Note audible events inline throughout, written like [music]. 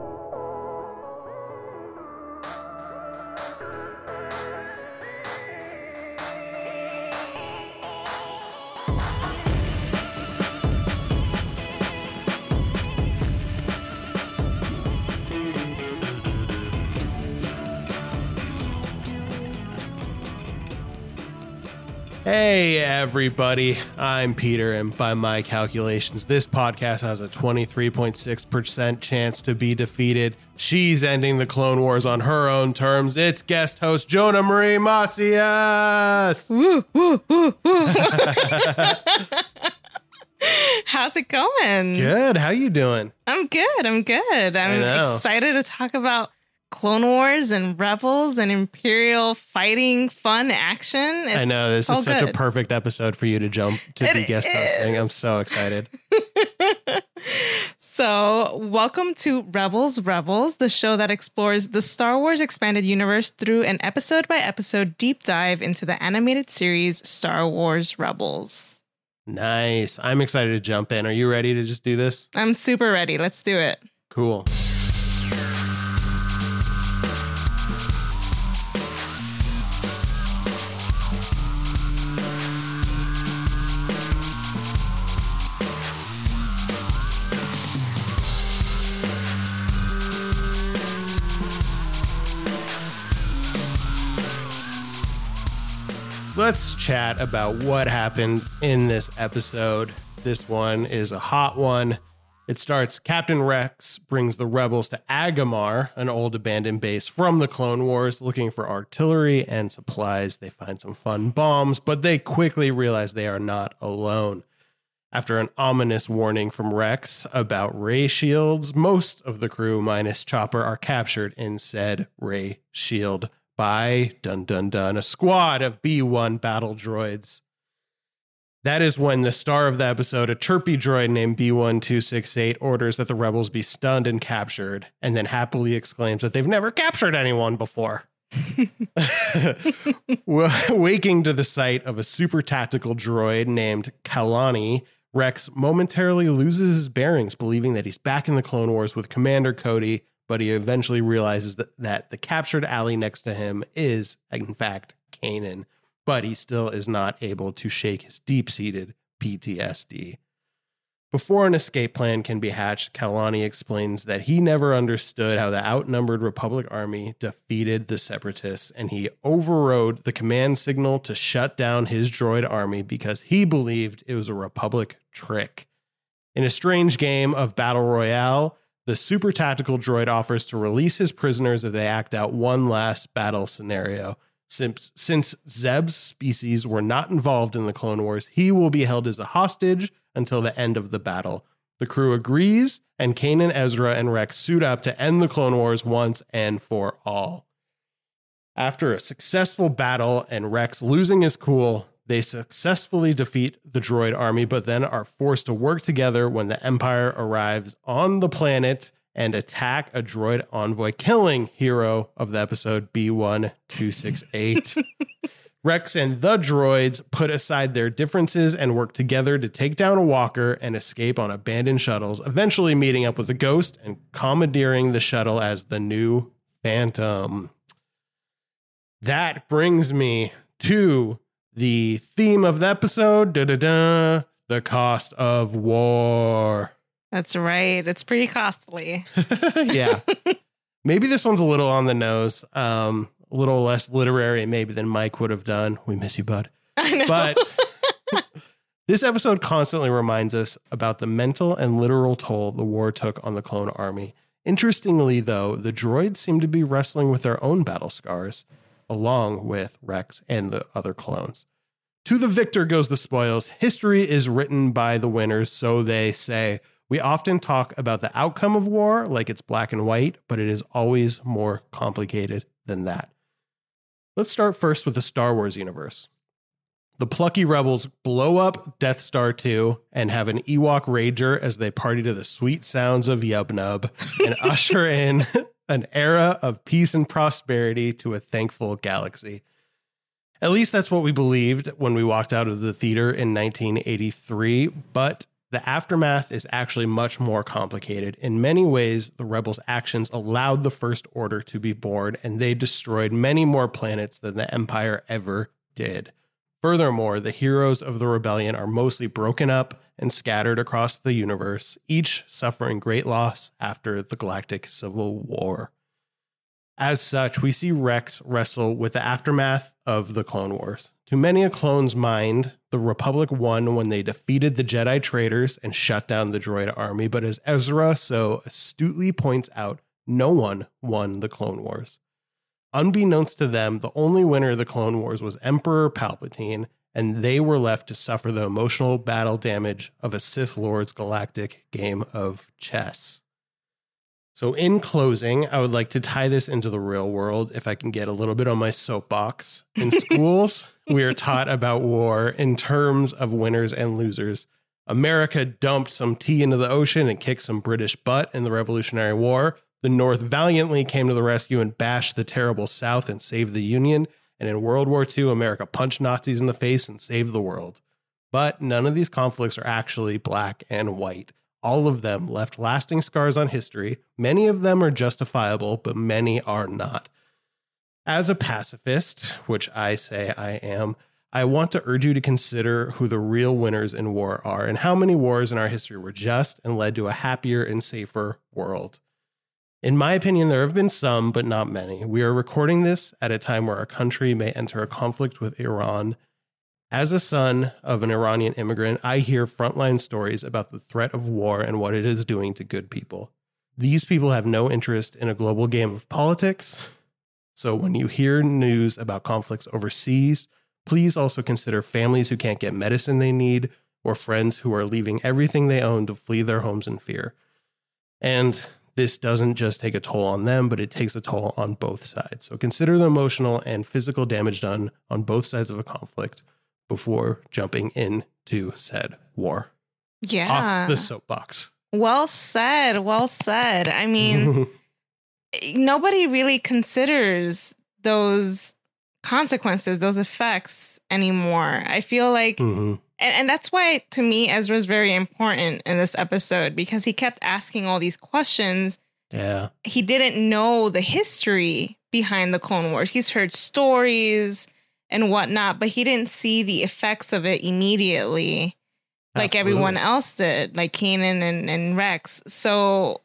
Thank you. Hey, everybody. I'm Peter, and by my calculations, this podcast has a 23.6% chance to be defeated. She's ending the Clone Wars on her own terms. It's guest host Jonah Marie Macias. Woo, woo, woo, woo. How's it going? Good. How you doing? I'm good. I'm good. I'm excited to talk about Clone Wars and Rebels and Imperial fighting fun action. It's, I know this is such a perfect episode for you to jump to It be guest hosting. I'm so excited. [laughs] So, welcome to Rebels Rebels, the show that explores the Star Wars expanded universe through an episode by episode deep dive into the animated series Star Wars Rebels. Nice. I'm excited to jump in. Are you ready to just do this? I'm super ready. Let's do it. Cool. Let's chat about what happened in this episode. This one is a hot one. It starts Captain Rex brings the rebels to Agamar, an old abandoned base from the Clone Wars, looking for artillery and supplies. They find some fun bombs, but they quickly realize they are not alone. After an ominous warning from Rex about ray shields, most of the crew, minus Chopper, are captured in said ray shield by dun dun dun a squad of B1 battle droids. That is when the star of the episode, a chirpy droid named B1268, orders that the rebels be stunned and captured, and then happily exclaims that they've never captured anyone before. [laughs] Waking to the sight of a super tactical droid named Kalani, Rex momentarily loses his bearings, believing that he's back in the Clone Wars with Commander Cody, but he eventually realizes that, that the captured alley next to him is, in fact, Kanan but he still is not able to shake his deep seated PTSD. Before an escape plan can be hatched, Kalani explains that he never understood how the outnumbered Republic army defeated the Separatists, and he overrode the command signal to shut down his droid army because he believed it was a Republic trick. In a strange game of Battle Royale, the super tactical droid offers to release his prisoners if they act out one last battle scenario. Since, since Zeb's species were not involved in the Clone Wars, he will be held as a hostage until the end of the battle. The crew agrees, and Kanan, Ezra, and Rex suit up to end the Clone Wars once and for all. After a successful battle and Rex losing his cool, they successfully defeat the droid army, but then are forced to work together when the Empire arrives on the planet and attack a droid envoy, killing hero of the episode B1268. [laughs] Rex and the droids put aside their differences and work together to take down a walker and escape on abandoned shuttles, eventually meeting up with the ghost and commandeering the shuttle as the new Phantom. That brings me to the theme of the episode da, da, da, the cost of war. That's right. It's pretty costly. [laughs] [laughs] yeah. [laughs] Maybe this one's a little on the nose, um, a little less literary, maybe than Mike would have done. We miss you, bud. I know. But this episode constantly reminds us about the mental and literal toll the war took on the clone army. Interestingly, though, the droids seem to be wrestling with their own battle scars, along with Rex and the other clones. To the victor goes the spoils. History is written by the winners, so they say. We often talk about the outcome of war like it's black and white, but it is always more complicated than that. Let's start first with the Star Wars universe. The plucky rebels blow up Death Star 2 and have an Ewok Rager as they party to the sweet sounds of Yub Nub and [laughs] usher in an era of peace and prosperity to a thankful galaxy. At least that's what we believed when we walked out of the theater in 1983, but The aftermath is actually much more complicated. In many ways, the rebels' actions allowed the First Order to be born, and they destroyed many more planets than the Empire ever did. Furthermore, the heroes of the rebellion are mostly broken up and scattered across the universe, each suffering great loss after the Galactic Civil War. As such, we see Rex wrestle with the aftermath of the Clone Wars. To many a clone's mind, the Republic won when they defeated the Jedi traitors and shut down the droid army, but as Ezra so astutely points out, no one won the Clone Wars. Unbeknownst to them, the only winner of the Clone Wars was Emperor Palpatine, and they were left to suffer the emotional battle damage of a Sith Lord's galactic game of chess. So, in closing, I would like to tie this into the real world if I can get a little bit on my soapbox. In [laughs] schools, we are taught about war in terms of winners and losers. America dumped some tea into the ocean and kicked some British butt in the Revolutionary War. The North valiantly came to the rescue and bashed the terrible South and saved the Union. And in World War II, America punched Nazis in the face and saved the world. But none of these conflicts are actually black and white. All of them left lasting scars on history. Many of them are justifiable, but many are not. As a pacifist, which I say I am, I want to urge you to consider who the real winners in war are and how many wars in our history were just and led to a happier and safer world. In my opinion, there have been some, but not many. We are recording this at a time where our country may enter a conflict with Iran. As a son of an Iranian immigrant, I hear frontline stories about the threat of war and what it is doing to good people. These people have no interest in a global game of politics. So when you hear news about conflicts overseas, please also consider families who can't get medicine they need or friends who are leaving everything they own to flee their homes in fear. And this doesn't just take a toll on them, but it takes a toll on both sides. So consider the emotional and physical damage done on both sides of a conflict before jumping into said war. Yeah. Off the soapbox. Well said. Well said. I mean, [laughs] nobody really considers those consequences, those effects anymore. I feel like, Mhm. And, and that's why to me, Ezra Ezra's very important in this episode because he kept asking all these questions. Yeah. He didn't know the history behind the Clone Wars. He's heard stories and whatnot, but he didn't see the effects of it immediately like everyone else did, like Kanan and, and Rex. So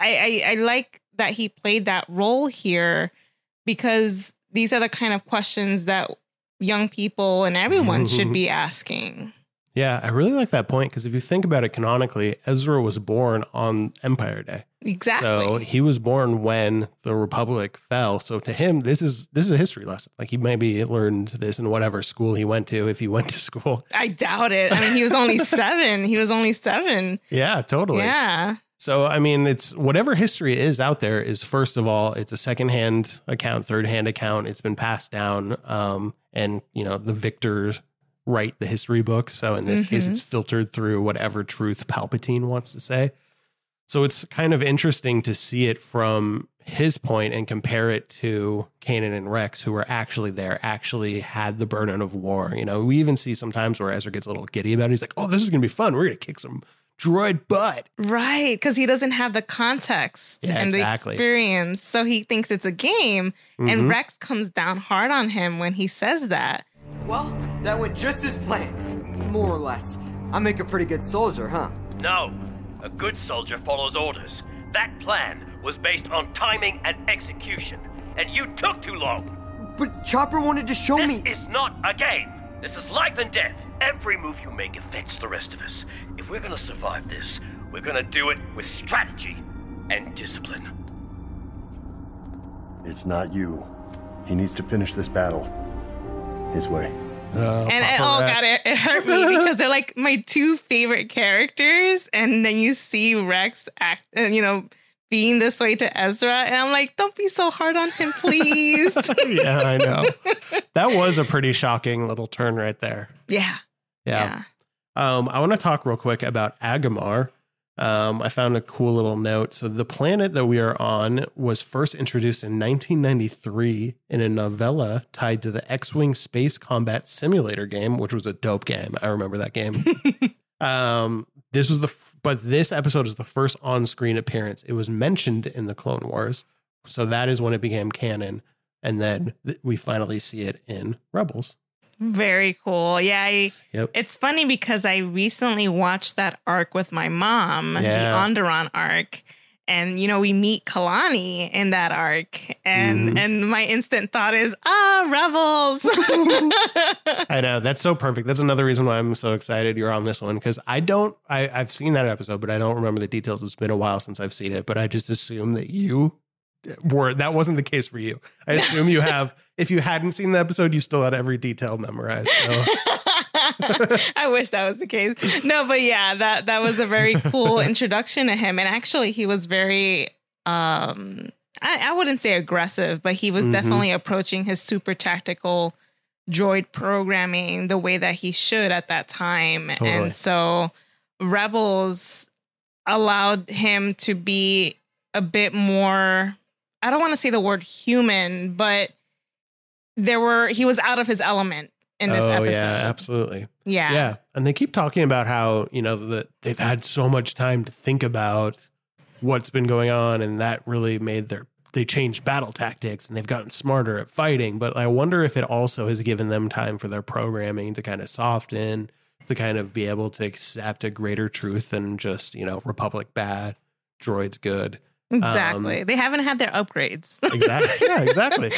I, I I like that he played that role here because these are the kind of questions that young people and everyone should [laughs] be asking. Yeah, I really like that point because if you think about it canonically, Ezra was born on Empire Day. Exactly. So he was born when the Republic fell. So to him, this is this is a history lesson. Like he maybe learned this in whatever school he went to, if he went to [laughs] school. I doubt it. I mean, he was only [laughs] seven. He was only seven. Yeah, totally. Yeah. So I mean, it's whatever history is out there is first of all, it's a secondhand account, third hand account. It's been passed down, um, and you know the victors write the history book. So in this case, Mhm. it's filtered through whatever truth Palpatine wants to say. So it's kind of interesting to see it from his point and compare it to Kanan and Rex, who were actually there, actually had the burden of war. You know, we even see sometimes where Ezra gets a little giddy about it. He's like, "Oh, this is gonna be fun. We're gonna kick some droid butt." Right. Because he doesn't have the context Yeah, and exactly. the experience. So he thinks it's a game. Mhm. And Rex comes down hard on him when he says that. Well, that went just as planned, more or less. I make a pretty good soldier, huh? No. A good soldier follows orders. That plan was based on timing and execution, and you took too long. But Chopper wanted to show This me. is not a game. This is life and death. Every move you make affects the rest of us. If we're gonna survive this, we're gonna do it with strategy and discipline. It's not you. He needs to finish this battle. His way. Uh, and and Papa oh Rex. god, it, it hurt me [laughs] because they're like my two favorite characters, and then you see Rex act, uh, you know, being this way to Ezra, and I'm like, don't be so hard on him, please. [laughs] yeah, I know. That was a pretty shocking little turn right there. yeah, Yeah. yeah, Um, I want to talk real quick about Agamar. Um, I found a cool little note. So the planet that we are on was first introduced in 1993 in a novella tied to the X-wing space combat simulator game, which was a dope game. I remember that game. [laughs] Um, this was the but this episode is the first on-screen appearance. It was mentioned in the Clone Wars, so that is when it became canon, and then we finally see it in Rebels. Very cool. Yeah, I, Yep. it's funny because I recently watched that arc with my mom, Yeah. the Onderon arc. And you know, we meet Kalani in that arc. And Mhm. and my instant thought is, ah, rebels. [laughs] I know that's so perfect. That's another reason why I'm so excited you're on this one because I don't. I, I've seen that episode, but I don't remember the details. It's been a while since I've seen it, but I just assume that you were. That wasn't the case for you. I assume you [laughs] have. If you hadn't seen the episode, you still had every detail memorized. So. [laughs] [laughs] I wish that was the case. No, but yeah, that that was a very cool [laughs] introduction to him. And actually he was very um I, I wouldn't say aggressive, but he was Mhm. definitely approaching his super tactical droid programming the way that he should at that time. Totally. And so Rebels allowed him to be a bit more I don't want to say the word human, but there were he was out of his element in this oh episode. yeah, absolutely. Yeah. Yeah, and they keep talking about how you know that they've had so much time to think about what's been going on, and that really made their they changed battle tactics and they've gotten smarter at fighting. But I wonder if it also has given them time for their programming to kind of soften, to kind of be able to accept a greater truth than just you know Republic bad, droids good. Exactly. they haven't had their upgrades. [laughs] Exactly. yeah, exactly.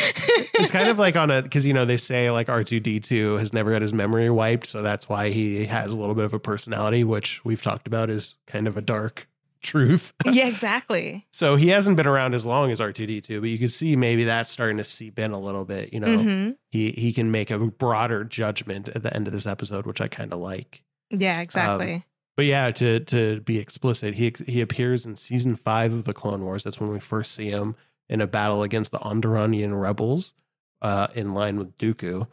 It's kind of like on a because you know they say like R two D two has never had his memory wiped, so that's why he has a little bit of a personality, which we've talked about is kind of a dark [laughs] truth. yeah, exactly. So he hasn't been around as long as R two D two, but you can see maybe that's starting to seep in a little bit. You know, hmm he he can make a broader judgment at the end of this episode, which I kind of like. Yeah, exactly. But yeah, to to be explicit, he he appears in season five of the Clone Wars. That's when we first see him in a battle against the Onderonian rebels, uh, in line with Dooku.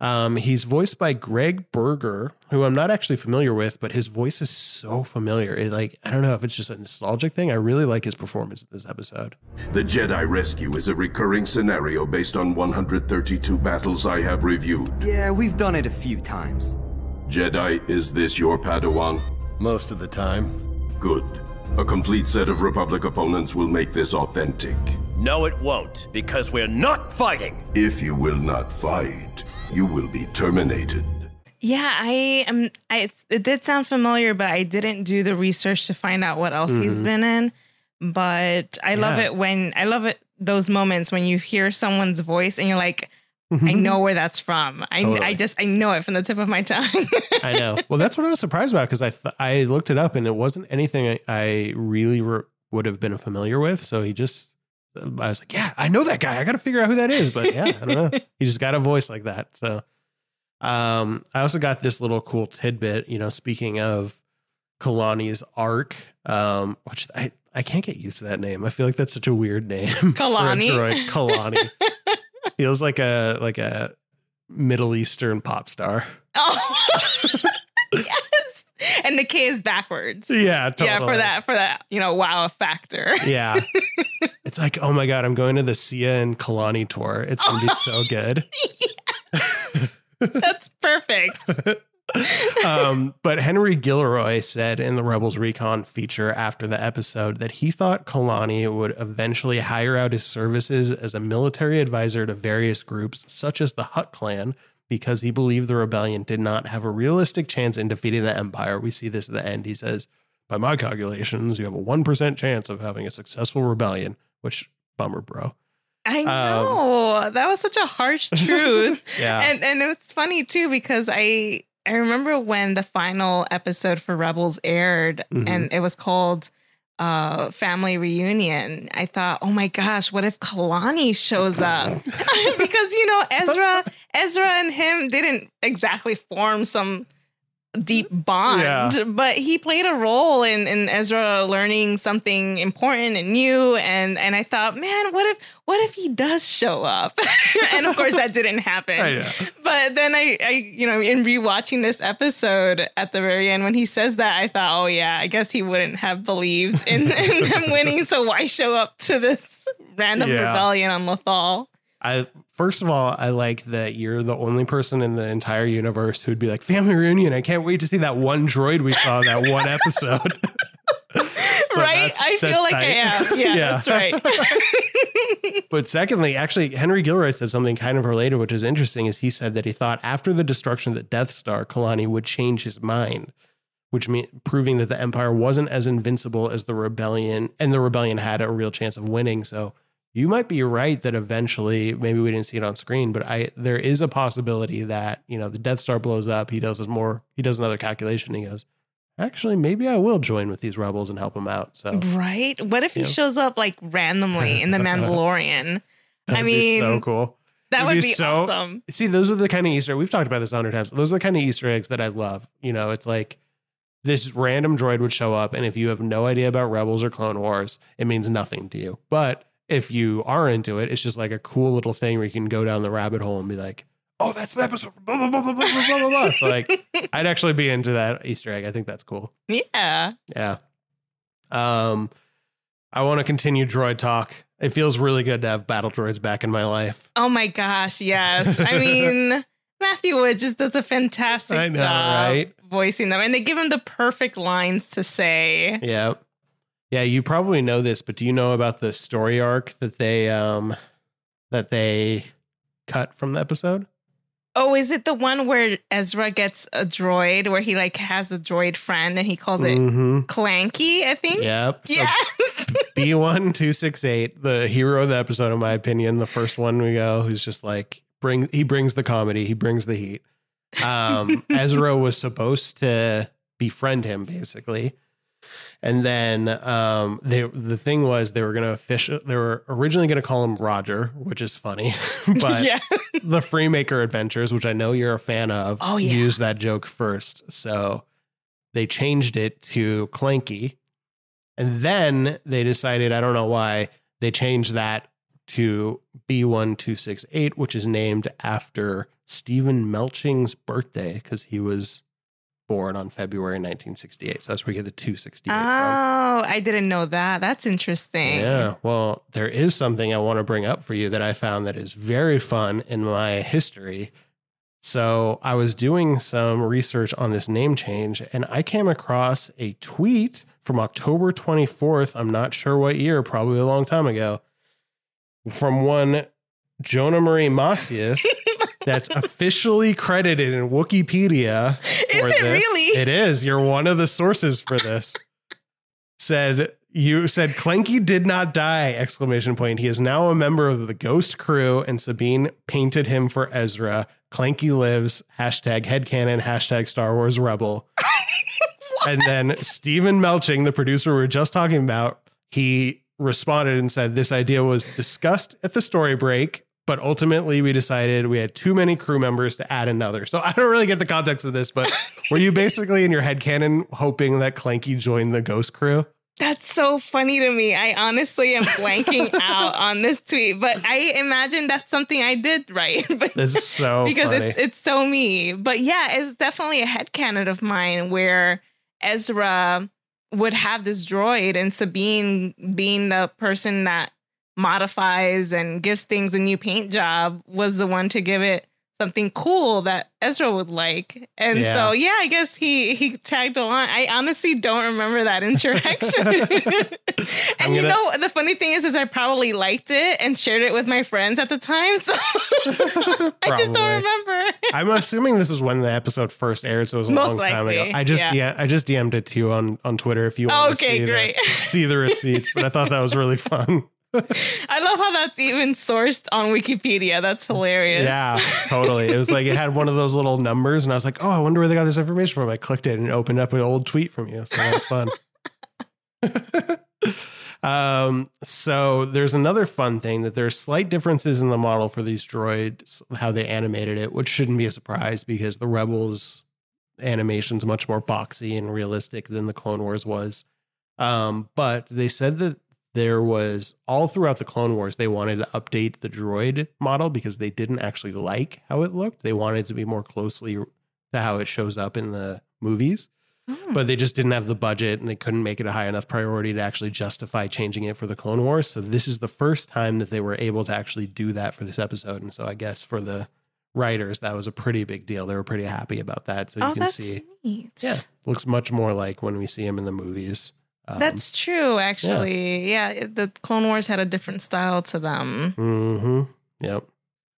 Um, he's voiced by Greg Berger, who I'm not actually familiar with, but his voice is so familiar. It, like I don't know if it's just a nostalgic thing. I really like his performance in this episode. The Jedi Rescue is a recurring scenario based on 132 battles I have reviewed. Yeah, we've done it a few times. Jedi, is this your Padawan? Most of the time. Good. A complete set of Republic opponents will make this authentic. No, it won't, because we're not fighting. If you will not fight, you will be terminated. Yeah, I am. I it did sound familiar, but I didn't do the research to find out what else he's mm-hmm. been in. But I love it when I love it those moments when you hear someone's voice and you're like, I know where that's from. I Totally. I just I know it from the tip of my tongue. I know. [laughs] Well, that's what I was surprised about because I th- I looked it up and it wasn't anything I, I really re- would have been familiar with. So he just, I was like, yeah, I know that guy. I got to figure out who that is. But yeah, I don't know. [laughs] he just got a voice like that. So, um, I also got this little cool tidbit. You know, speaking of Kalani's arc, um, which I I can't get used to that name. I feel like that's such a weird name. [laughs] Kalani? Kalani feels like a like a Middle Eastern pop star. oh, [laughs] yes. And the K is backwards. Yeah, totally. Yeah, for that for that you know wow factor. Yeah. [laughs] it's like, oh my God, I'm going to the Sia and Kalani tour. It's going to be [laughs] so good. That's perfect. Um, but Henry Gilroy said in the Rebels Recon feature after the episode that he thought Kalani would eventually hire out his services as a military advisor to various groups, such as the Hutt Clan, because he believed the rebellion did not have a realistic chance in defeating the Empire. We see this at the end. He says, By my calculations, you have a 1% chance of having a successful rebellion, which, bummer, bro. I know that was such a harsh [laughs] truth. Yeah. and and it's funny too because I I remember when the final episode for Rebels aired Mhm. and it was called uh family reunion i thought oh my gosh what if kalani shows up [laughs] [laughs] because you know ezra ezra and him didn't exactly form some deep bond Yeah. but he played a role in in ezra learning something important and new and and i thought man what if what if he does show up [laughs] and of course that didn't happen [laughs] I know. but then I, I, you know, in rewatching this episode at the very end, when he says that, I thought, oh yeah, I guess he wouldn't have believed in, [laughs] in them winning. So why show up to this random Yeah. rebellion on Lothal? I first of all, I like that you're the only person in the entire universe who'd be like, family reunion. I can't wait to see that one droid we saw that one episode. [laughs] right? I feel like I am. Yeah, [laughs] Yeah. that's right. [laughs] But secondly, actually, Henry Gilroy said something kind of related, which is interesting. Is he said that he thought after the destruction of the Death Star, Kalani would change his mind, which mean proving that the Empire wasn't as invincible as the rebellion, and the rebellion had a real chance of winning. So you might be right that eventually, maybe we didn't see it on screen, but I there is a possibility that you know the Death Star blows up. He does his more. He does another calculation. He goes, actually, maybe I will join with these rebels and help them out. So right? What if he Yeah. shows up like randomly in The [laughs] Mandalorian? I be so cool. That It'd would be be, so- awesome. See, those are the kind of Easter we've talked about this a hundred times. Those are the kind of Easter eggs that I love. You know, it's like this random droid would show up, and if you have no idea about Rebels or Clone Wars, it means nothing to you. But if you are into it, it's just like a cool little thing where you can go down the rabbit hole and be like, "Oh, that's the episode." Blah blah blah blah blah blah blah. blah. So like, [laughs] I'd actually be into that Easter egg. I think that's cool. Yeah. Yeah. Um, I want to continue droid talk. It feels really good to have battle droids back in my life. Oh my gosh, yes. I [laughs] mean, Matthew Wood just does a fantastic I know, job right? voicing them, and they give him the perfect lines to say. Yeah. Yeah, you probably know this, but do you know about the story arc that they um that they cut from the episode? Oh, is it the one where Ezra gets a droid, where he like has a droid friend, and he calls it Mm-hmm. Clanky? I think. Yep. So Yes. B1268, the hero of the episode, in my opinion, the first one we go, who's just like bring he brings the comedy, he brings the heat. Um [laughs] Ezra was supposed to befriend him basically. And then um they the thing was they were gonna official they were originally gonna call him Roger, which is funny. [laughs] [laughs] but yeah. the Freemaker Adventures, which I know you're a fan of, Oh, yeah. used that joke first. So they changed it to Clanky. And then they decided, I don't know why, they changed that to B1268, which is named after Steven Melching's birthday because he was born on February 1968. So that's where we get the 268 from. Oh, I didn't know that. That's interesting. Yeah. Well, there is something I want to bring up for you that I found that is very fun in my history. So I was doing some research on this name change and I came across a tweet from October 24th. I'm not sure what year, probably a long time ago, from one Jonah Marie Macias [laughs] that's officially credited in Wikipedia. Is it this. really? It is. You're one of the sources for this. said you said Clanky did not die! Exclamation point. He is now a member of the Ghost Crew, and Sabine painted him for Ezra. Clanky lives. Hashtag headcanon. Hashtag Star Wars Rebel. [laughs] and then Steven Melching, the producer we were just talking about, he responded and said this idea was discussed at the story break, but ultimately we decided we had too many crew members to add another. So I don't really get the context of this, but [laughs] were you basically in your head canon hoping that Clanky joined the Ghost Crew? That's so funny to me. I honestly am blanking [laughs] out on this tweet, but I imagine that's something I did right. [laughs] But That's so because funny. it's it's so me. But yeah, it's definitely a head headcanon of mine where Ezra would have this droid and Sabine being the person that modifies and gives things a new paint job was the one to give it something cool that Ezra would like. And Yeah. so yeah, I guess he he tagged along. I honestly don't remember that [laughs] interaction. [laughs] and I'm you know the funny thing is is I probably liked it and shared it with my friends at the time. So [laughs] I just don't remember. I'm assuming this is when the episode first aired, so it was a Most long time ago. I just yeah. I just DM'd it to you on on Twitter if you want to Okay, see great. the see the receipts. But I thought that was really fun. I love how that's even sourced on Wikipedia. That's hilarious. Yeah, totally. It was like it had one of those little numbers, and I was like, "Oh, I wonder where they got this information from." I clicked it and it opened up an old tweet from you, so that was fun. [laughs] um, so there's another fun thing that there's slight differences in the model for these droids, how they animated it, which shouldn't be a surprise because the Rebels animation's much more boxy and realistic than the Clone Wars was. Um, but they said that there was all throughout the Clone Wars, they wanted to update the droid model because they didn't actually like how it looked. They wanted it to be more closely to how it shows up in the movies. Hmm. but they just didn't have the budget and they couldn't make it a high enough priority to actually justify changing it for the Clone Wars. So this is the first time that they were able to actually do that for this episode. And so I guess for the writers, that was a pretty big deal. They were pretty happy about that. So you oh, can see, neat. yeah, looks much more like when we see him in the movies. Um, That's true, actually. Yeah. it- the Clone Wars had a different style to them. hmm Yep.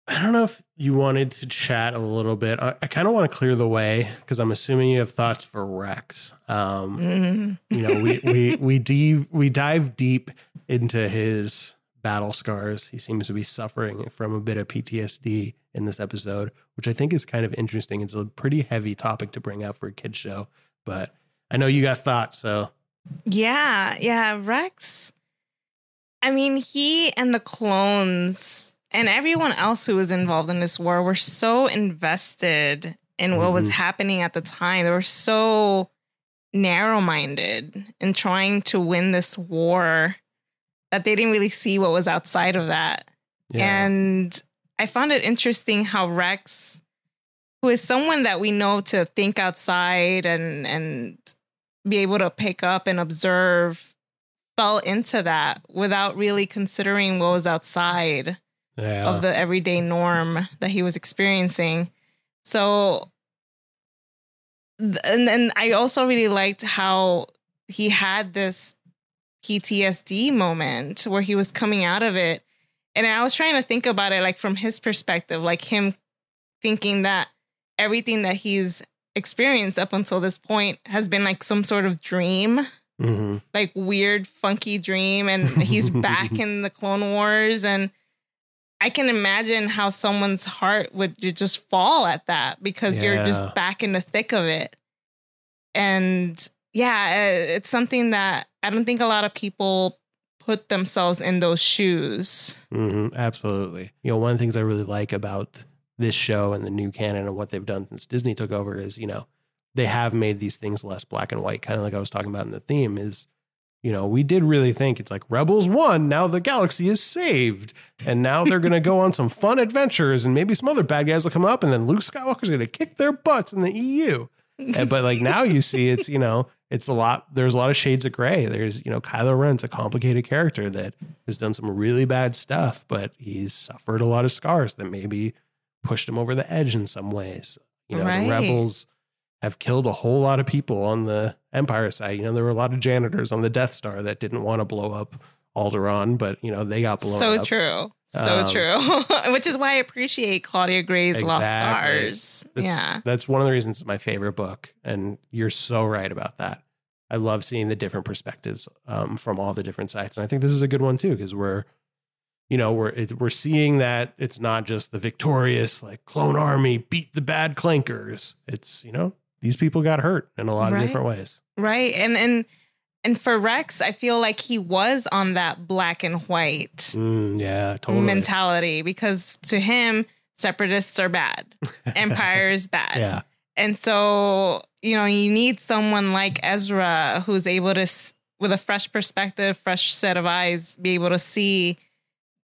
I don't know if you wanted to chat a little bit. I, I kind of want to clear the way because I'm assuming you have thoughts for Rex. Um, Mhm. you know, we [laughs] we we dive we dive deep into his battle scars. He seems to be suffering from a bit of PTSD in this episode, which I think is kind of interesting. It's a pretty heavy topic to bring out for a kid show, but I know you got thoughts, so Yeah, yeah. Rex. I mean, he and the clones and everyone else who was involved in this war were so invested in what was Mhm. happening at the time. They were so narrow minded in trying to win this war that they didn't really see what was outside of that. yeah. And I found it interesting how Rex, who is someone that we know to think outside and and be able to pick up and observe, fell into that without really considering what was outside yeah. of the everyday norm that he was experiencing. So, and then I also really liked how he had this PTSD moment where he was coming out of it. And I was trying to think about it like from his perspective, like him thinking that everything that he's experienced up until this point has been like some sort of dream. Mhm. like weird funky dream and he's [laughs] back in the clone wars and i can imagine how someone's heart would just fall at that because you're just back in the thick of it. And yeah uh, it's something that i don't think a lot of people put themselves in those shoes. Hmm absolutely. You know, one of the things I really like about this show and the new canon and what they've done since Disney took over is, you know, they have made these things less black and white, kind of like I was talking about in the theme is, you know, we did really think it's like Rebels won, now the galaxy is saved. And now they're going to go on some fun adventures and maybe some other bad guys will come up and then Luke Skywalker's going to kick their butts in the EU. And- but like now you see it's, you know, it's a lot, there's a lot of shades of gray. There's, you know, Kylo Ren's a complicated character that has done some really bad stuff, but he's suffered a lot of scars that maybe pushed him over the edge in some ways. You know, Right. the rebels have killed a whole lot of people on the Empire side. You know, there were a lot of janitors on the Death Star that didn't want to blow up Alderaan, but you know, they got blown up. so up. true so Um, true [laughs] which is why i appreciate claudia gray's lost stars That's, yeah That's one of the reasons it's my favorite book. And you're so right about that. I love seeing the different perspectives um, from all the different sides. And I think this is a good one too, because we're, you know, we're, it, we're seeing that it's not just the victorious, like clone army beat the bad clankers. It's, you know, these people got hurt in a lot Right. of different ways. Right. And and and for Rex, I feel like he was on that black and white Mm, yeah, totally. mentality because to him, separatists are bad. [laughs] Empire is bad. yeah. And so, you know, you need someone like Ezra who's able to with a fresh perspective, fresh set of eyes, be able to see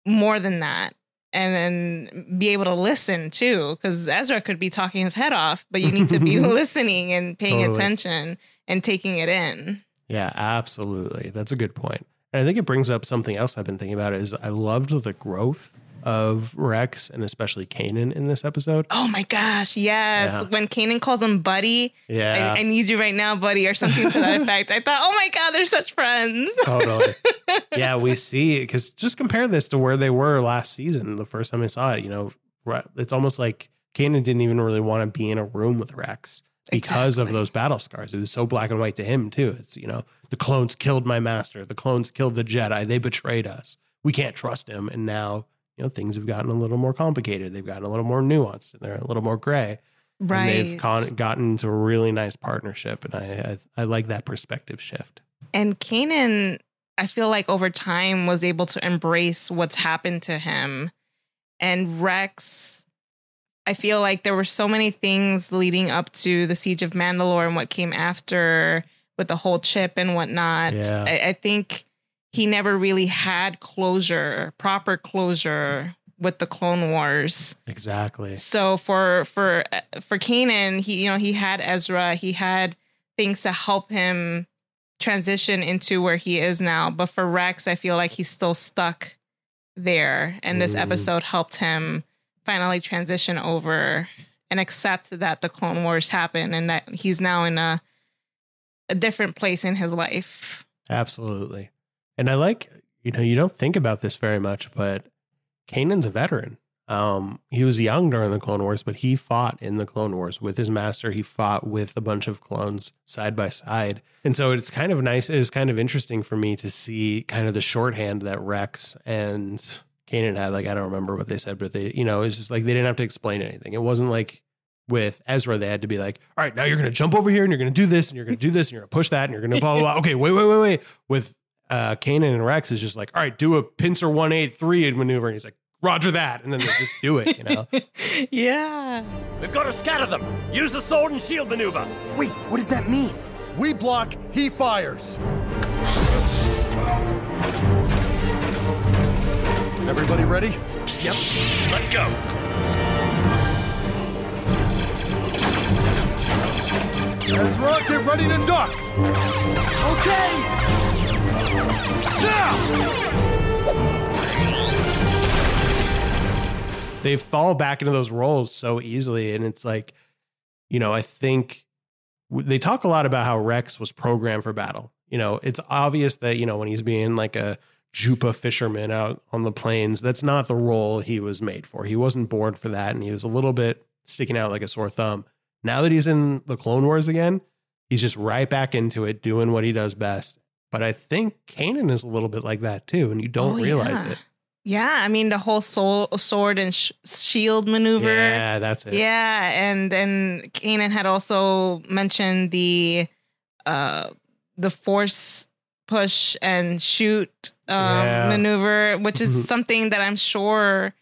more than that. And then be able to listen too, because Ezra could be talking his head off, but you need to be [laughs] listening and paying Totally. attention and taking it in. Yeah, absolutely. That's a good point. And I think it brings up something else I've been thinking about is I loved the growth of Rex and especially Kanan in this episode. Oh my gosh, yes. Yeah. When Kanan calls him buddy, Yeah. I, I need you right now, buddy, or something to that [laughs] effect. I thought, oh my God, they're such friends. totally. [laughs] Yeah, we see because just compare this to where they were last season. The first time I saw it, you know, it's almost like Kanan didn't even really want to be in a room with Rex because of those battle scars. It was so black and white to him too. It's you know, the clones killed my master. The clones killed the Jedi. They betrayed us. We can't trust him. And now you know things have gotten a little more complicated. They've gotten a little more nuanced. And they're a little more gray. And Right. they've con- gotten to a really nice partnership, and I, I I like that perspective shift. And Kanan, I feel like over time was able to embrace what's happened to him. And Rex, I feel like there were so many things leading up to the siege of Mandalore and what came after with the whole chip and whatnot. Yeah. I, I think he never really had closure, proper closure with the Clone Wars. Exactly. So for for for Kanan, he you know he had Ezra, he had things to help him transition into where he is now. But for Rex, I feel like he's still stuck there. And this Mm. episode helped him finally transition over and accept that the Clone Wars happened and that he's now in a a different place in his life. Absolutely. And I like, you know, you don't think about this very much, but Kanan's a veteran. Um, he was young during the Clone Wars, but he fought in the Clone Wars with his master. He fought with a bunch of clones side by side. And so it's kind of nice. It was kind of interesting for me to see kind of the shorthand that Rex and Kanan had. Like, I don't remember what they said, but they, you know, it's just like they didn't have to explain anything. It wasn't like with Ezra, they had to be like, all right, now you're going to jump over here and you're going to do this and you're going to do this and you're going to push that and you're going to blah, blah, blah. Okay, wait, wait, wait, wait. With uh, Kanan and Rex is just like, all right, do a pincer 183 and maneuver. And he's like, roger that. And then they just do it, you know? [laughs] Yeah. We've got to scatter them. Use the sword and shield maneuver. Wait, what does that mean? We block, he fires. Everybody ready? Yep. Let's go. Ezra, get ready to duck. Okay! They fall back into those roles so easily. And it's like, you know, I think they talk a lot about how Rex was programmed for battle. You know, it's obvious that, you know, when he's being like a Joopa fisherman out on the plains, that's not the role he was made for. He wasn't born for that. And he was a little bit sticking out like a sore thumb. Now that he's in the Clone Wars again, he's just right back into it, doing what he does best. But I think Kanan is a little bit like that too, and you don't Oh, realize yeah. it. Yeah. I mean, the whole soul, sword and sh- shield maneuver. Yeah, that's it. Yeah, and then Kanan had also mentioned the uh the force push and shoot um Yeah. maneuver, which is something that I'm sure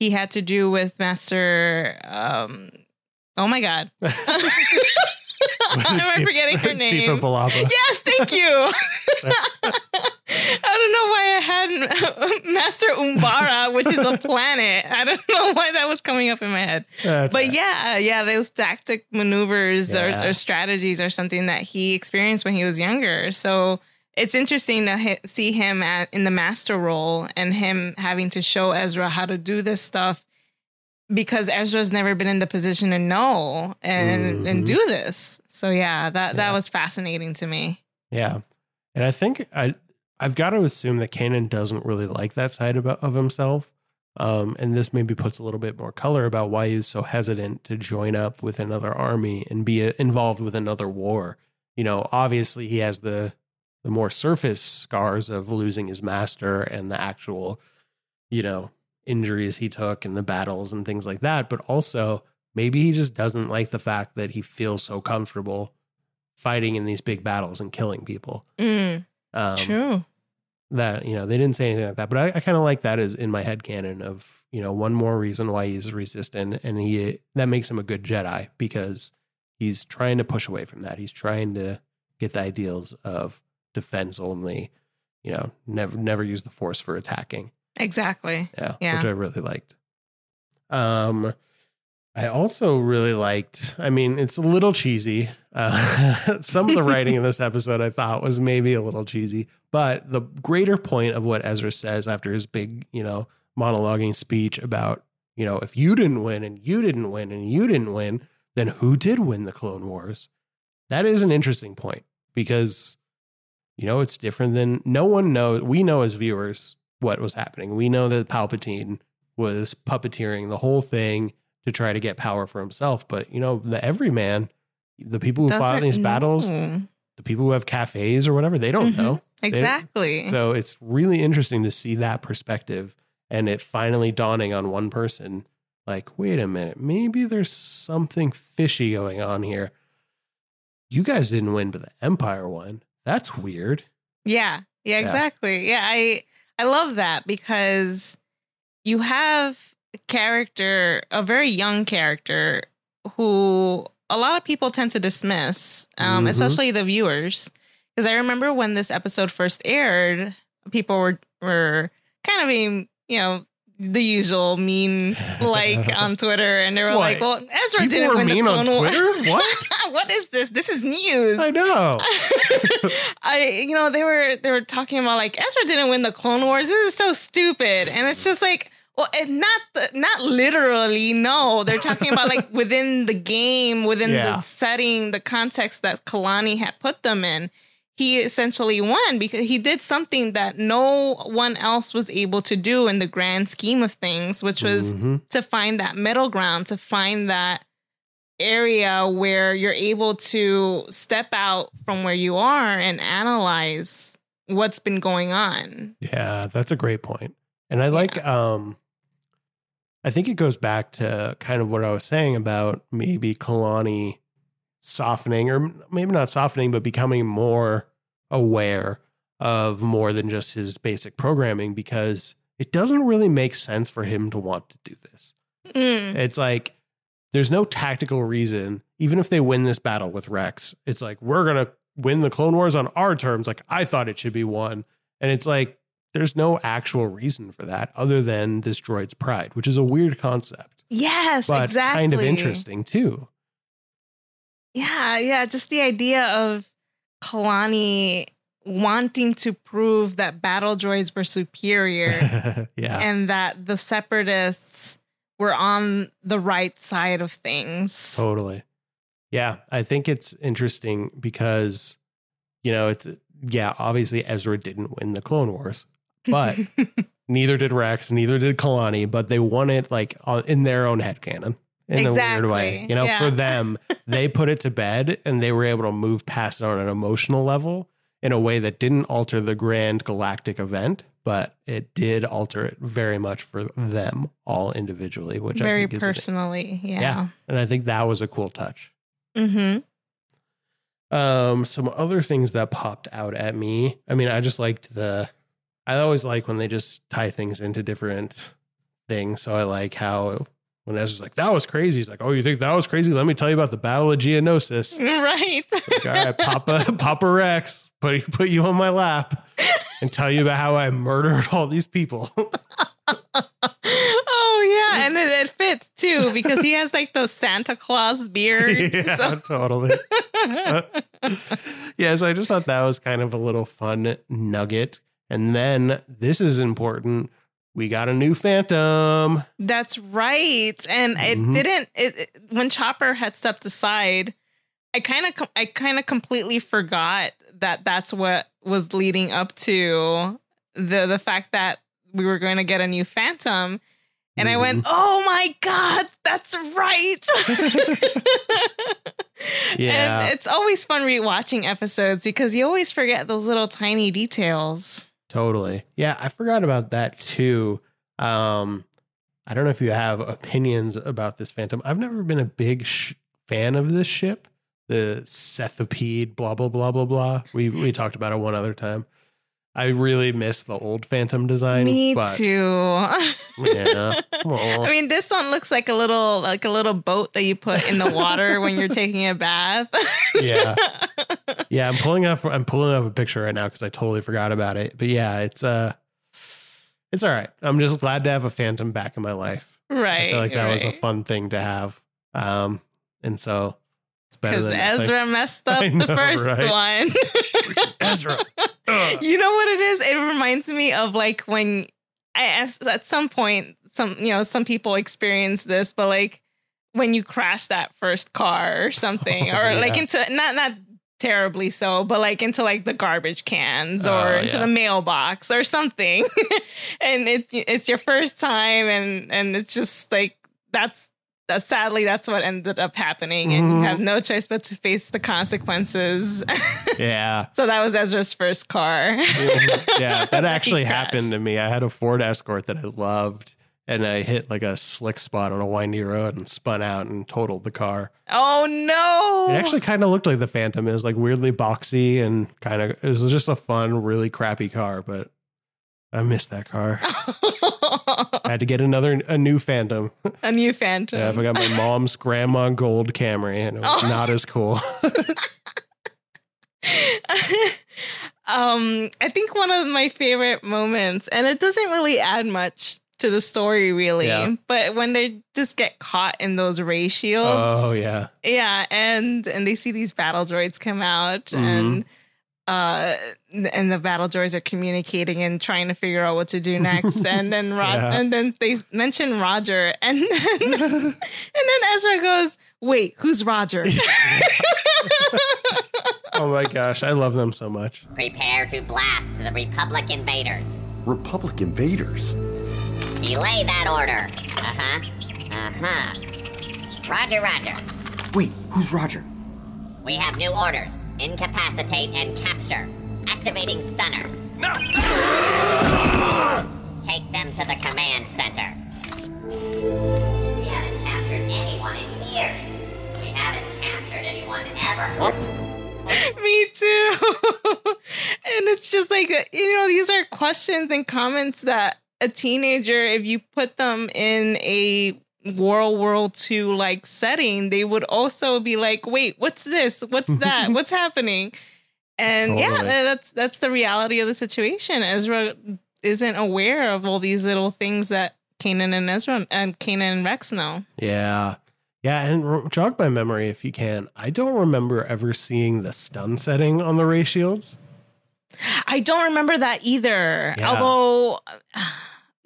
he had to do with Master um oh my god. [laughs] [laughs] Am I forgetting her [laughs] name? Depa Billaba. Yes, thank you. [laughs] I don't know why I had [laughs] Master Umbara, which is a planet. I don't know why that was coming up in my head. That's But right. yeah, yeah, those tactic maneuvers Yeah. or, or strategies are something that he experienced when he was younger. So it's interesting to see him at, in the master role and him having to show Ezra how to do this stuff because Ezra's never been in the position to know and and Mhm. do this. So yeah, that that Yeah. was fascinating to me. Yeah. And I think I I've got to assume that Kanan doesn't really like that side of, of himself. Um, and this maybe puts a little bit more color about why he's so hesitant to join up with another army and be uh, involved with another war. You know, obviously he has the the more surface scars of losing his master and the actual, you know, injuries he took and the battles and things like that. But also maybe he just doesn't like the fact that he feels so comfortable fighting in these big battles and killing people. Mm, Um, true. That you know they didn't say anything like that, but I, I kind of like that as in my head canon of you know one more reason why he's resistant, and he that makes him a good Jedi because he's trying to push away from that. He's trying to get the ideals of defense only. You know, never never use the force for attacking. Exactly. Yeah, Yeah. which I really liked. Um, I also really liked. I mean, it's a little cheesy. Uh, [laughs] some of the writing in this [laughs] episode I thought was maybe a little cheesy, but the greater point of what Ezra says after his big, you know, monologuing speech about, you know, if you didn't win and you didn't win and you didn't win, then who did win the Clone Wars? That is an interesting point because, you know, it's different than no one knows. We know as viewers what was happening. We know that Palpatine was puppeteering the whole thing to try to get power for himself. But, you know, the everyman, the people who fought these battles, the people who have cafes or whatever, they don't Mhm. know. Exactly. So it's really interesting to see that perspective and it finally dawning on one person like, wait a minute, maybe there's something fishy going on here. You guys didn't win, but the Empire won. That's weird. Yeah. Yeah, Yeah. exactly. Yeah, I I love that because you have a character, a very young character who a lot of people tend to dismiss, um, Mhm. especially the viewers. Because I remember when this episode first aired, people were were kind of being, you know, the usual mean like [laughs] on Twitter, and they were like, "Well, Ezra People didn't win mean the on Clone War- [laughs] What? [laughs] what is this? This is news. I know. I, you know, they were they were talking about like Ezra didn't win the Clone Wars. This is so stupid, and it's just like, well, it, not the, not literally. No, they're talking about like within the game, within Yeah. the setting, the context that Kalani had put them in. He essentially won because he did something that no one else was able to do in the grand scheme of things, which was Mhm. to find that middle ground, to find that area where you're able to step out from where you are and analyze what's been going on. Yeah, that's a great point. And I like um I think it goes back to kind of what I was saying about maybe Kalani softening or maybe not softening but becoming more aware of more than just his basic programming because it doesn't really make sense for him to want to do this. Mm. It's like there's no tactical reason, even if they win this battle with Rex, it's like we're gonna win the Clone Wars on our terms. Like I thought it should be won. And it's like there's no actual reason for that other than this droid's pride, which is a weird concept. Yes, But exactly. kind of interesting too. Yeah, yeah. Just the idea of Kalani wanting to prove that battle droids were superior [laughs] yeah. and that the separatists were on the right side of things. Totally. Yeah, I think it's interesting because, you know, it's yeah, obviously Ezra didn't win the Clone Wars, but [laughs] neither did Rex, neither did Kalani, but they won it like in their own headcanon in a weird way. You know, yeah. for them, they put it to bed and they were able to move past it on an emotional level in a way that didn't alter the grand galactic event, but it did alter it very much for them all individually, which I Very think is personally. yeah. Yeah. And I think that was a cool touch. Mm-hmm. Um, some other things that popped out at me. I mean, I just liked the. I always like when they just tie things into different things. So I like how when Ezra's like, "That was crazy," he's like, "Oh, you think that was crazy? Let me tell you about the Battle of Geonosis." [laughs] Right. Like, All right, Papa, [laughs] Papa Rex, put put you on my lap and tell you about how I murdered all these people. [laughs] oh yeah, and it, it fits too because he has like those Santa Claus beard. yeah, So- totally. yeah, so I just thought that was kind of a little fun nugget. And then this is important. We got a new Phantom. That's right. And it Mhm. didn't it, it- when Chopper had stepped aside, I kind of I kind of completely forgot that that's what was leading up to the the fact that we were going to get a new Phantom. And I went, "Oh my god, that's right." [laughs] Yeah. And it's always fun rewatching episodes because you always forget those little tiny details. Totally. Yeah, I forgot about that too. Um, I don't know if you have opinions about this Phantom. I've never been a big sh- fan of this ship, the Cephalopede, blah blah blah blah blah. We we talked about it one other time. I really miss the old Phantom design. Me but, too. [laughs] Yeah. [laughs] I mean, this one looks like a little like a little boat that you put in the water when you're taking a bath. [laughs] yeah yeah i'm pulling up i'm pulling up a picture right now because i totally forgot about it but yeah it's uh it's all right i'm just glad to have a phantom back in my life right. i feel like that was a fun thing to have um and so Because nothing. Ezra messed [laughs] up I the first right? one. [laughs] ezra Ugh. you know what it is? It reminds me of like when I at some point some you know some people experience this, but like when you crash that first car or something, [laughs] Oh, or like into not not terribly so, but like into like the garbage cans oh, or Oh, into yeah. the mailbox or something, and it it's your first time, and and it's just like that's. That sadly, that's what ended up happening, and you mm-hmm. have no choice but to face the consequences. [laughs] yeah so that was Ezra's first car. yeah that [laughs] actually happened to me i had a ford escort that i loved and i hit like a slick spot on a windy road and spun out and totaled the car Oh no! It actually kind of looked like the Phantom. It was like weirdly boxy and kind of. It was just a fun, really crappy car, but I missed that car. [laughs] I had to get another, a new Phantom. a new Phantom. Yeah, I got my mom's grandma gold Camry, and it was Oh. not as cool. [laughs] um, I think one of my favorite moments, and it doesn't really add much to the story really. Yeah. But when they just get caught in those ray shields, Oh yeah. yeah, and and they see these battle droids come out Mhm. and uh and the battle droids are communicating and trying to figure out what to do next [laughs] and then Rod Yeah. and then they mention Roger and then [laughs] and then Ezra goes, "Wait, who's Roger?" [laughs] Oh my gosh, I love them so much. Prepare to blast the Republic invaders. Republic invaders. Delay that order. Uh huh. Uh huh. Roger, Roger. Wait, who's Roger? We have new orders. Incapacitate and capture. Activating stunner. No! Take them to the command center. We haven't captured anyone in years. We haven't captured anyone ever. [laughs] Me too. [laughs] and it's just like, you know, these are questions and comments that a teenager, if you put them in a World War II like setting, they would also be like, wait, what's this? What's that? [laughs] what's happening? And yeah, that's that's the reality of the situation. Ezra isn't aware of all these little things that Kanan and Ezra and Kanan and Rex know. Yeah. Yeah, and jog my memory if you can. I don't remember ever seeing the stun setting on the ray shields. I don't remember that either. Yeah. Although,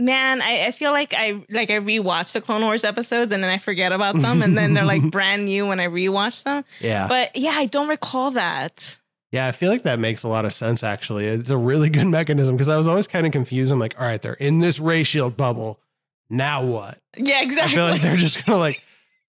man, I, I feel like I like I rewatch the Clone Wars episodes and then I forget about them, and then they're like [laughs] brand new when I rewatch them. Yeah. But yeah, I don't recall that. Yeah, I feel like that makes a lot of sense actually. It's a really good mechanism because I was always kind of confused. I'm like, all right, they're in this ray shield bubble. Now what? Yeah, exactly. I feel like they're just gonna like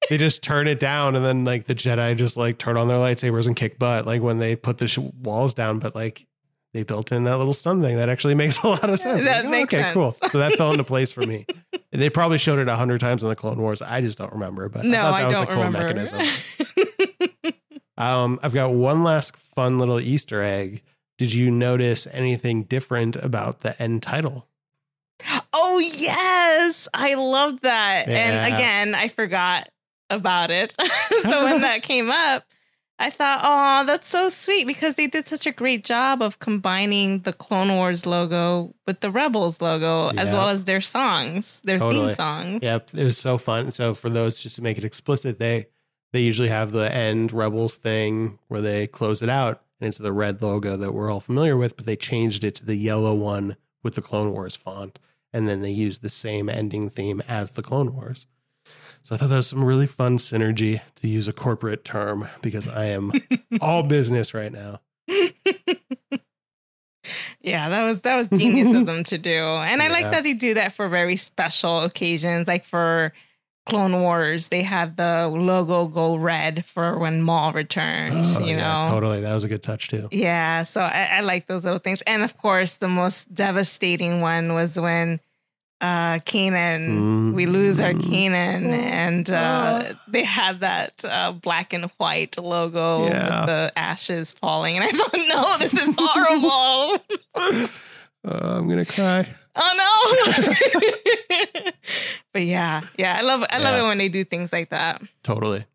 they just turn it down and then like the Jedi just like turn on their lightsabers and kick butt like when they put the sh- walls down, but like they built in that little stun thing that actually [laughs] makes a lot of sense. That Like, oh, okay, sense. cool. So that fell into place for me. [laughs] They probably showed it a hundred times in the Clone Wars. I just don't remember, but no, I thought that I, was don't a cool remember. mechanism. [laughs] Um, I've got one last fun little Easter egg. Did you notice anything different about the end title? oh yes, I love that. Yeah. And again, I forgot about it. so when that came up, I thought, oh, that's so sweet because they did such a great job of combining the Clone Wars logo with the Rebels logo, as well as their songs, their Totally. theme songs. Yep, it was so fun. So for those, just to make it explicit, they they usually have the end Rebels thing where they close it out, and it's the red logo that we're all familiar with, but they changed it to the yellow one with the Clone Wars font, and then they used the same ending theme as the Clone Wars. So I thought that was some really fun synergy to use a corporate term because I am [laughs] all business right now. Yeah, that was that was genius of them to do. And I like that they do that for very special occasions, like for Clone Wars, they had the logo go red for when Maul returns, Oh, you yeah, know. totally. That was a good touch too. Yeah, so I, I like those little things. And of course, the most devastating one was when uh Kanan, we lose our Kanan, and uh they had that uh, black and white logo Yeah. with the ashes falling. And I thought, no, this is horrible. [laughs] [laughs] Uh, I'm gonna cry. oh no. [laughs] but yeah, yeah, I love I love Yeah. it when they do things like that. Totally.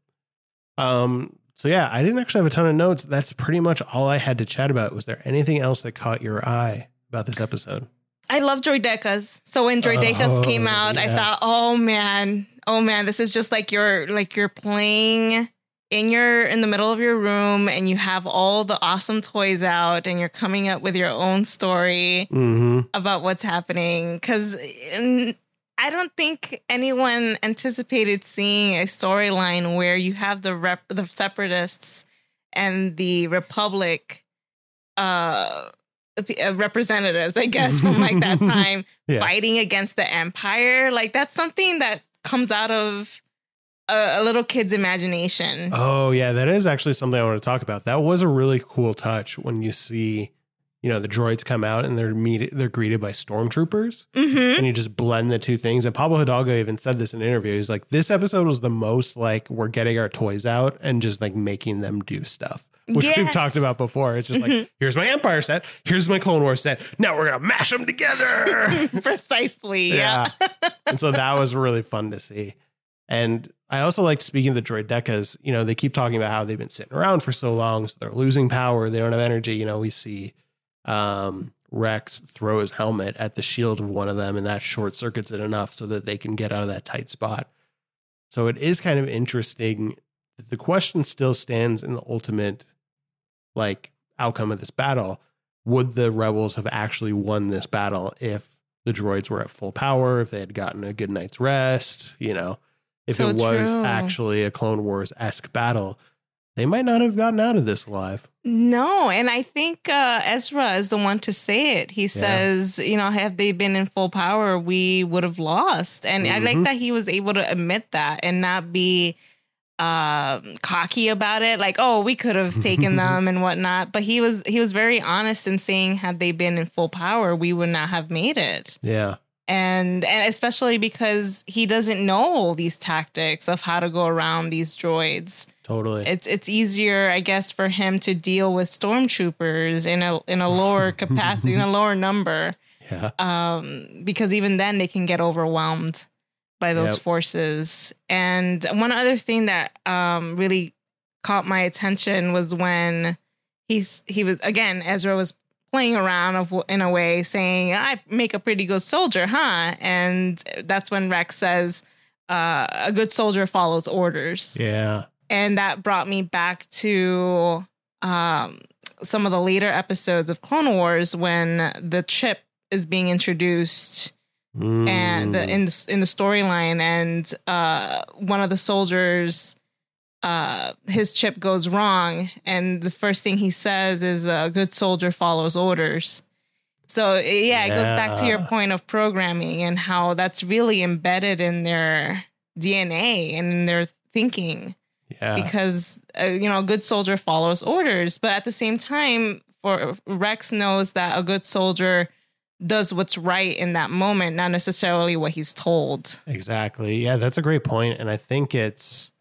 Um, so yeah, I didn't actually have a ton of notes. That's pretty much all I had to chat about. Was there anything else that caught your eye about this episode? I love Droidekas. So when Droidekas Oh, came out, I thought, oh man, oh man, this is just like you're like you're playing in your in the middle of your room and you have all the awesome toys out and you're coming up with your own story Mm-hmm. about what's happening. Cause I don't think anyone anticipated seeing a storyline where you have the rep the separatists and the republic uh, Uh, representatives, I guess, from like that [laughs] time Yeah. fighting against the empire. Like that's something that comes out of a, a little kid's imagination. Oh yeah, that is actually something I want to talk about. That was a really cool touch when you see, you know, the droids come out and they're meet they're greeted by stormtroopers, Mm-hmm. and you just blend the two things. And Pablo Hidalgo even said this in an interview. He's like, "This episode was the most like we're getting our toys out and just like making them do stuff." Which we've talked about before. It's just Mhm. like, here's my Empire set, here's my Clone Wars set. Now we're gonna mash them together. [laughs] Precisely. Yeah. [laughs] and so that was really fun to see. And I also like speaking of the droidekas, you know, they keep talking about how they've been sitting around for so long, so they're losing power, they don't have energy. You know, we see um Rex throw his helmet at the shield of one of them, and that short circuits it enough so that they can get out of that tight spot. So it is kind of interesting. The question still stands in the ultimate like outcome of this battle. Would the rebels have actually won this battle if the droids were at full power, if they had gotten a good night's rest, you know, if So it was true. actually a Clone Wars esque battle, they might not have gotten out of this alive. No, and I think uh, Ezra is the one to say it. He says, you know, have they been in full power, we would have lost. And I like Mhm. that he was able to admit that and not be um cocky about it like oh we could have taken [laughs] them and whatnot but he was he was very honest in saying had they been in full power we would not have made it Yeah. And and especially because he doesn't know all these tactics of how to go around these droids Totally. it's it's easier, I guess, for him to deal with stormtroopers in a in a lower [laughs] capacity, in a lower number, yeah. um, because even then they can get overwhelmed by those Yep. forces. And one other thing that um, really caught my attention was when he's he was again Ezra was playing around of, in a way, saying, "I make a pretty good soldier, huh?" And that's when Rex says, uh, "A good soldier follows orders." Yeah. and that brought me back to um, some of the later episodes of Clone Wars when the chip is being introduced and Mm. in the, in the storyline, and uh, one of the soldiers. Uh, his chip goes wrong, and the first thing he says is, "A good soldier follows orders." So yeah, it goes back to your point of programming and how that's really embedded in their DNA and in their thinking yeah. because uh, you know a good soldier follows orders but at the same time for rex knows that a good soldier does what's right in that moment not necessarily what he's told Exactly. Yeah, that's a great point, and I think it's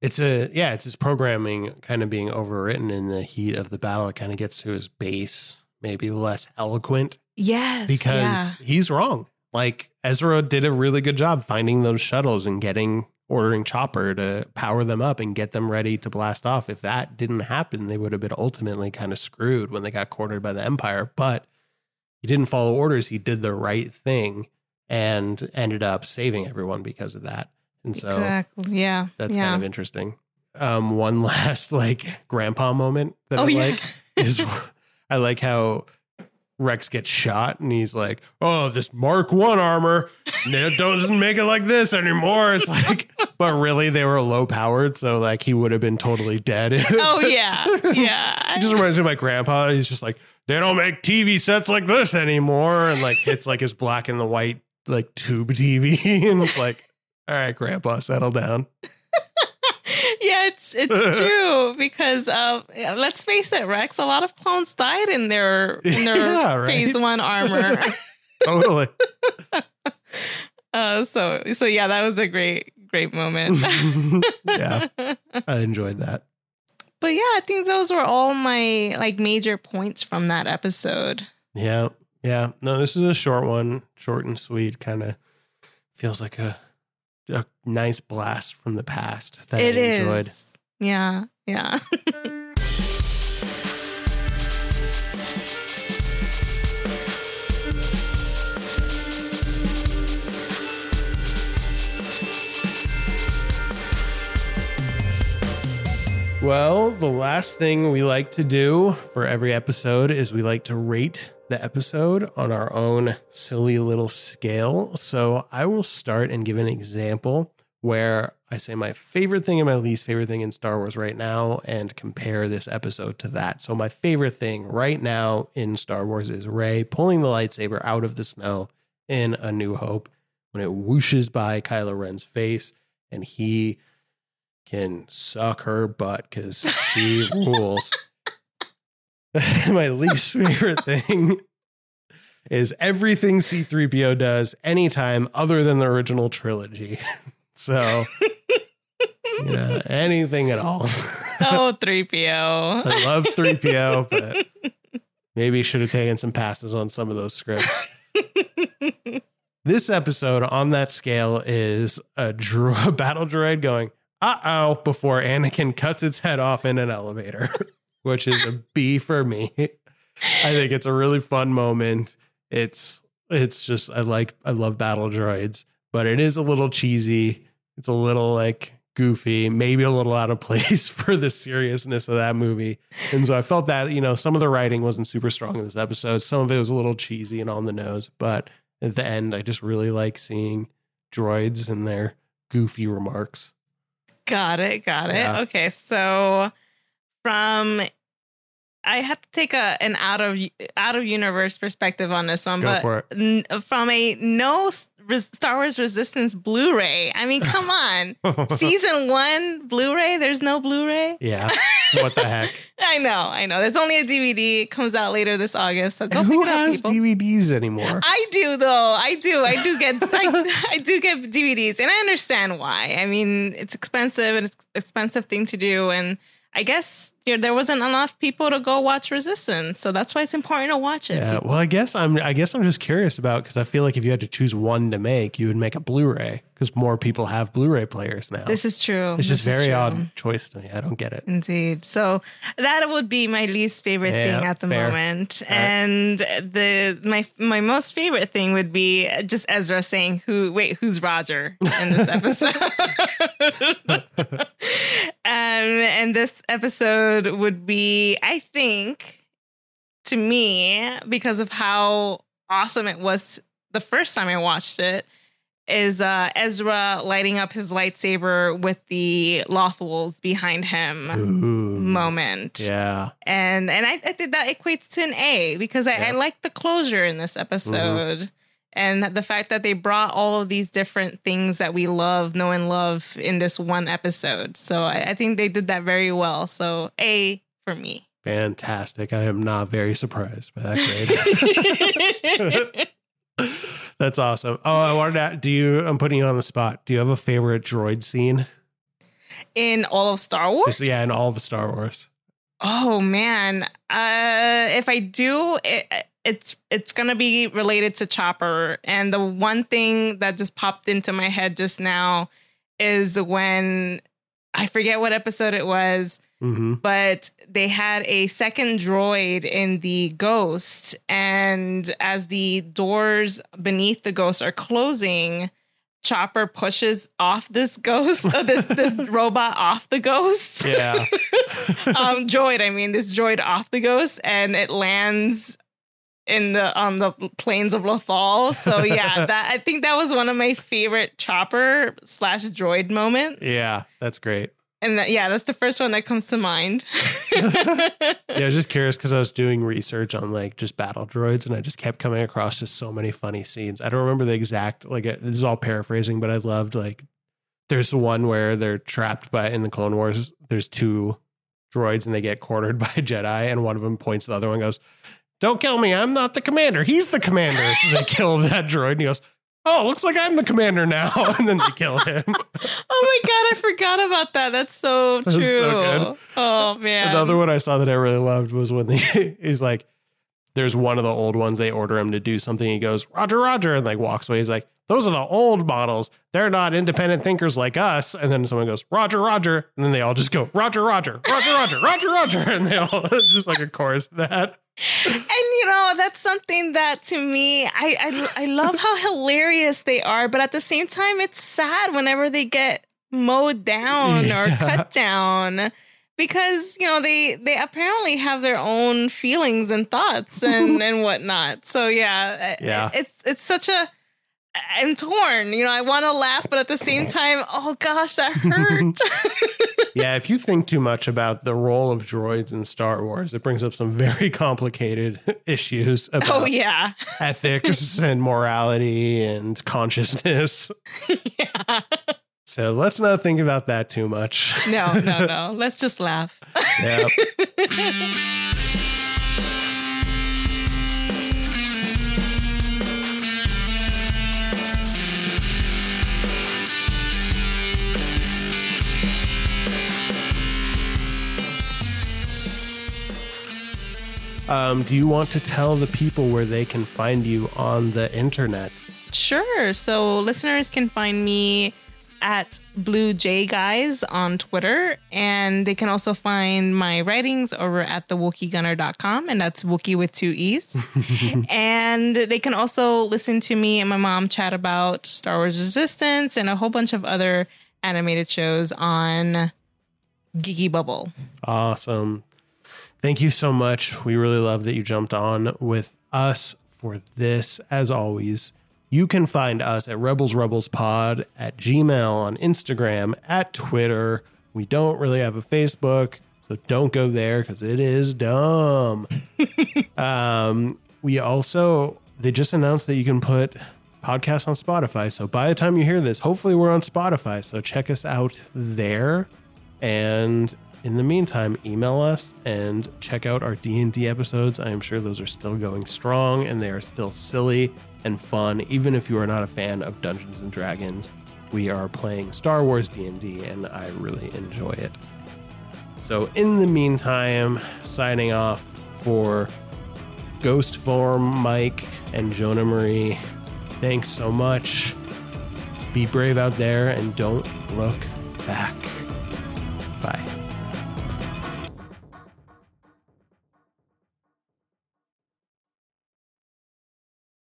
it's a yeah, it's his programming kind of being overwritten in the heat of the battle. It kind of gets to his base, maybe less eloquent yes because he's wrong. Like Ezra did a really good job finding those shuttles and getting ordering Chopper to power them up and get them ready to blast off. If that didn't happen, they would have been ultimately kind of screwed when they got cornered by the Empire. But he didn't follow orders. He did the right thing and ended up saving everyone because of that. And so exactly yeah that's yeah kind of interesting. Um, one [laughs] last like grandpa moment that oh I yeah like is [laughs] I like how Rex gets shot and he's like, "Oh, this Mark One armor it doesn't make it like this anymore." It's like, [laughs] but really they were low powered, so like he would have been totally dead. oh yeah yeah It just reminds me of my grandpa. He's just like, they don't make TV sets like this anymore, and like hits like his black and the white like tube TV, and it's like, all right, grandpa, settle down. [laughs] yeah it's it's [laughs] true because um let's face it rex a lot of clones died in their in their [laughs] Yeah, right. phase one armor Totally. uh so so yeah that was a great great moment yeah, I enjoyed that. But yeah, I think those were all my like major points from that episode. Yeah, yeah. No, this is a short one, short and sweet. Kind of feels like a a nice blast from the past that It I is. enjoyed. Yeah, yeah. Well, the last thing we like to do for every episode is we like to rate the episode on our own silly little scale. So I will start and give an example where I say my favorite thing and my least favorite thing in Star Wars right now and compare this episode to that. So my favorite thing right now in Star Wars is Rey pulling the lightsaber out of the snow in A New Hope when it whooshes by Kylo Ren's face and he can suck her butt because she [laughs] rules. [laughs] My least favorite thing is everything C3PO does anytime other than the original trilogy. [laughs] So, you know, anything at all. [laughs] oh, 3PO. I love 3PO, but maybe should have taken some passes on some of those scripts. This episode on that scale is a, dro- a battle droid going, uh oh, before Anakin cuts its head off in an elevator, which is a B for me. I think it's a really fun moment. It's it's just I like I love battle droids, but it is a little cheesy. It's a little like goofy, maybe a little out of [laughs] place for the seriousness of that movie. And so I felt that, you know, some of the writing wasn't super strong in this episode. Some of it was a little cheesy and on the nose, but at the end I just really like seeing droids and their goofy remarks. Got it. Got it. Yeah. Okay. So from I have to take a an out of out of universe perspective on this one, Go but for it. n- from a no Star Wars Resistance Blu-ray. I mean, come [laughs] on, season one Blu-ray. There's no Blu-ray. Yeah. What the heck? [laughs] I know, I know. There's only a DVD. It comes out later this August. So go And who up, has people. DVDs anymore? I do though. I do. I do get. [laughs] I, I do get DVDs, and I understand why. I mean, it's expensive, and it's expensive thing to do, and I guess you there wasn't enough people to go watch Resistance, so that's why it's important to watch it. Yeah, well, I guess I'm. I guess I'm just curious about because I feel like if you had to choose one to make, you would make a Blu-ray because more people have Blu-ray players now. This is true. it's just This very odd choice to me. I don't get it. Indeed. So that would be my least favorite Yeah, thing at the fair. moment. Right. And the my my most favorite thing would be just Ezra saying, "Who? Wait, who's Roger?" in this [laughs] episode. [laughs] um, and this episode would be, I think, to me, because of how awesome it was the first time I watched it, is uh, Ezra lighting up his lightsaber with the Lothwolves behind him Ooh. moment. Yeah. And and I, I think that equates to an A because I, I Yeah. Mm-hmm. like the closure in this episode. And the fact that they brought all of these different things that we love, know and love in this one episode. So I, I think they did that very well. So A for me. Fantastic. I am not very surprised by that grade. [laughs] [laughs] That's awesome. Oh, I wanted to. Do you? I'm putting you on the spot. Do you have a favorite droid scene? in all of Star Wars? Just, yeah, in all of Star Wars. Oh man, uh, if I do, it, it's it's gonna be related to Chopper. And the one thing that just popped into my head just now is when I forget what episode it was, hmm but they had a second droid in the ghost, and as the doors beneath the ghost are closing. Chopper pushes off this ghost, uh, this [laughs] this robot off the ghost Yeah. [laughs] um droid i mean this droid off the ghost and it lands in the on the plains of lothal so [laughs] yeah that i think that was one of my favorite chopper slash droid moments yeah. That's great. and that, yeah that's the first one that comes to mind [laughs] Yeah, [laughs] I was just curious because I was doing research on like just battle droids, and I just kept coming across just so many funny scenes. I don't remember the exact like it- this is all paraphrasing, but I loved like there's one where they're trapped by in the Clone Wars. There's two droids and they get cornered by a Jedi, and one of them points to the other one, and goes, "Don't kill me! I'm not the commander. He's the commander." So they [laughs] kill that droid, and he goes. Oh, looks like I'm the commander now. [laughs] And then they kill him. [laughs] oh my god i forgot about that that's so true so good. oh man Another one I saw that I really loved was when he, he's like, there's one of the old ones, they order him to do something. He goes, Roger, Roger, and like walks away. He's like, those are the old models. They're not independent thinkers like us. And then someone goes, Roger, Roger. And then they all just go, Roger, Roger, Roger, Roger, Roger, Roger. And they all [laughs] just like a chorus of that. and you know that's something that to me I, I i love how hilarious they are but at the same time it's sad whenever they get mowed down [laughs] or cut down because you know they they apparently have their own feelings and thoughts and [laughs] and whatnot so yeah Yeah. it's it's such a I'm torn. You know, I want to laugh, but at the same time, oh gosh, that hurt. [laughs] Yeah, if you think too much about the role of droids in Star Wars, it brings up some very [laughs] complicated [laughs] issues oh, about oh yeah. ethics and morality and consciousness. Yeah. So let's not think about that too much. No, no, no. Let's just laugh. Yeah. Um, do you want to tell the people where they can find you on the internet? Sure. So listeners can find me at Blue J Guys on Twitter. And they can also find my writings over at thewookieegunner.com. And that's Wookiee with two E's. [laughs] and they can also listen to me and my mom chat about Star Wars Resistance and a whole bunch of other animated shows on Geeky Bubble. Awesome. Thank you so much. We really love that you jumped on with us for this. As always, you can find us at Rebels Rebels Pod at Gmail on Instagram, at Twitter. We don't really have a Facebook, so don't go there because it is dumb. [laughs] um, we also they just announced that you can put podcasts on Spotify. So by the time you hear this, hopefully we're on Spotify. So check us out there. And in the meantime, email us and check out our D&D episodes. I am sure those are still going strong and they are still silly and fun even if you are not a fan of Dungeons and Dragons. We are playing Star Wars D&D and I really enjoy it. So in the meantime, signing off for Ghost Form Mike and Jonah Marie. Thanks so much. Be brave out there and don't look back.